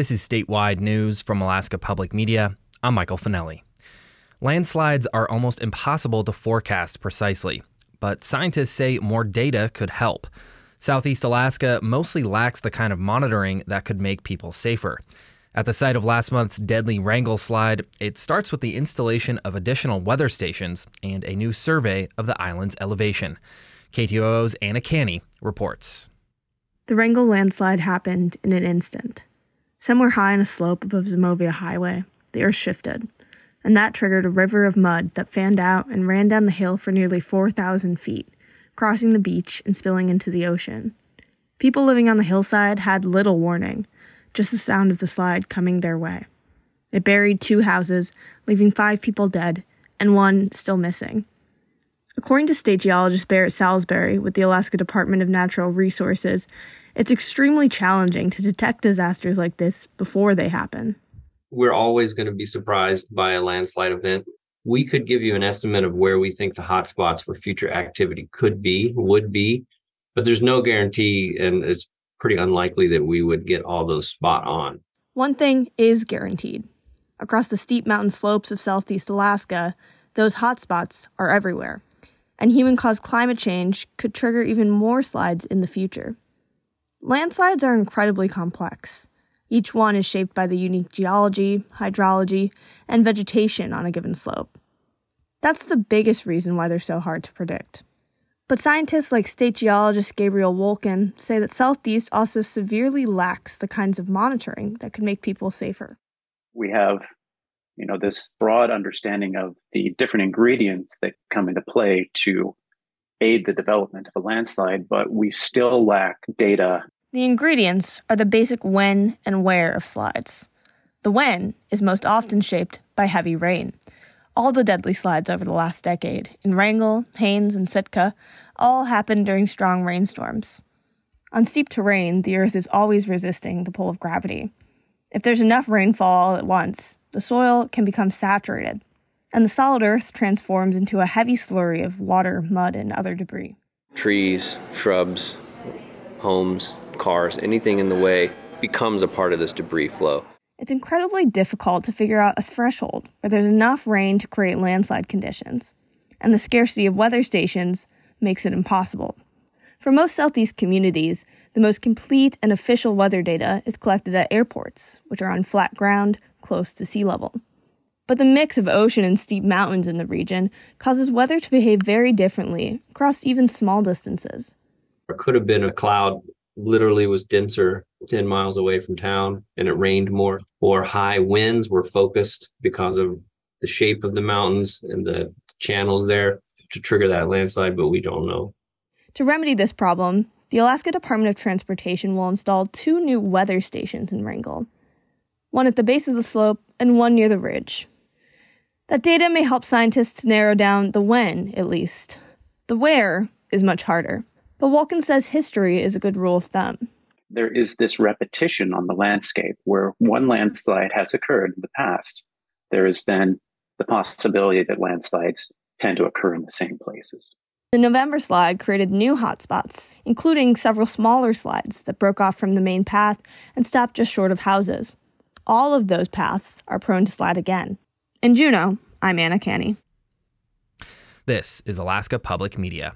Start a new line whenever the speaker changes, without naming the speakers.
This is statewide news from Alaska Public Media. I'm Michael Finelli. Landslides are almost impossible to forecast precisely, but scientists say more data could help. Southeast Alaska mostly lacks the kind of monitoring that could make people safer. At the site of last month's deadly Wrangell slide, it starts with the installation of additional weather stations and a new survey of the island's elevation. KTOO's Anna Canny reports.
The Wrangell landslide happened in an instant. Somewhere high on a slope above Zimovia Highway, the earth shifted, and that triggered a river of mud that fanned out and ran down the hill for nearly 4,000 feet, crossing the beach and spilling into the ocean. People living on the hillside had little warning, just the sound of the slide coming their way. It buried two houses, leaving five people dead and one still missing. According to state geologist Barrett Salisbury with the Alaska Department of Natural Resources, it's extremely challenging to detect disasters like this before they happen.
We're always going to be surprised by a landslide event. We could give you an estimate of where we think the hotspots for future activity could be, would be, but there's no guarantee, and it's pretty unlikely that we would get all those spot on.
One thing is guaranteed across the steep mountain slopes of southeast Alaska, those hotspots are everywhere, and human caused climate change could trigger even more slides in the future. Landslides are incredibly complex. Each one is shaped by the unique geology, hydrology, and vegetation on a given slope. That's the biggest reason why they're so hard to predict. But scientists like state geologist Gabriel Wolken say that Southeast also severely lacks the kinds of monitoring that could make people safer.
We have, you know, this broad understanding of the different ingredients that come into play to aid the development of a landslide, but we still lack data.
The ingredients are the basic when and where of slides. The when is most often shaped by heavy rain. All the deadly slides over the last decade, in Wrangell, Haines, and Sitka, all happened during strong rainstorms. On steep terrain, the Earth is always resisting the pull of gravity. If there's enough rainfall all at once, the soil can become saturated, and the solid earth transforms into a heavy slurry of water, mud, and other debris.
Trees, shrubs, homes, cars, anything in the way becomes a part of this debris flow.
It's incredibly difficult to figure out a threshold where there's enough rain to create landslide conditions, and the scarcity of weather stations makes it impossible. For most Southeast communities, the most complete and official weather data is collected at airports, which are on flat ground close to sea level. But the mix of ocean and steep mountains in the region causes weather to behave very differently across even small distances.
It could have been a cloud literally was denser 10 miles away from town and it rained more, or high winds were focused because of the shape of the mountains and the channels there to trigger that landslide, but we don't know.
To remedy this problem, the Alaska Department of Transportation will install two new weather stations in Wrangell one at the base of the slope and one near the ridge. That data may help scientists narrow down the when, at least. The where is much harder. But Wolken says history is a good rule of thumb.
There is this repetition on the landscape where one landslide has occurred in the past. There is then the possibility that landslides tend to occur in the same places.
The November slide created new hotspots, including several smaller slides that broke off from the main path and stopped just short of houses. All of those paths are prone to slide again. In Juneau, I'm Anna Canny.
This is Alaska Public Media.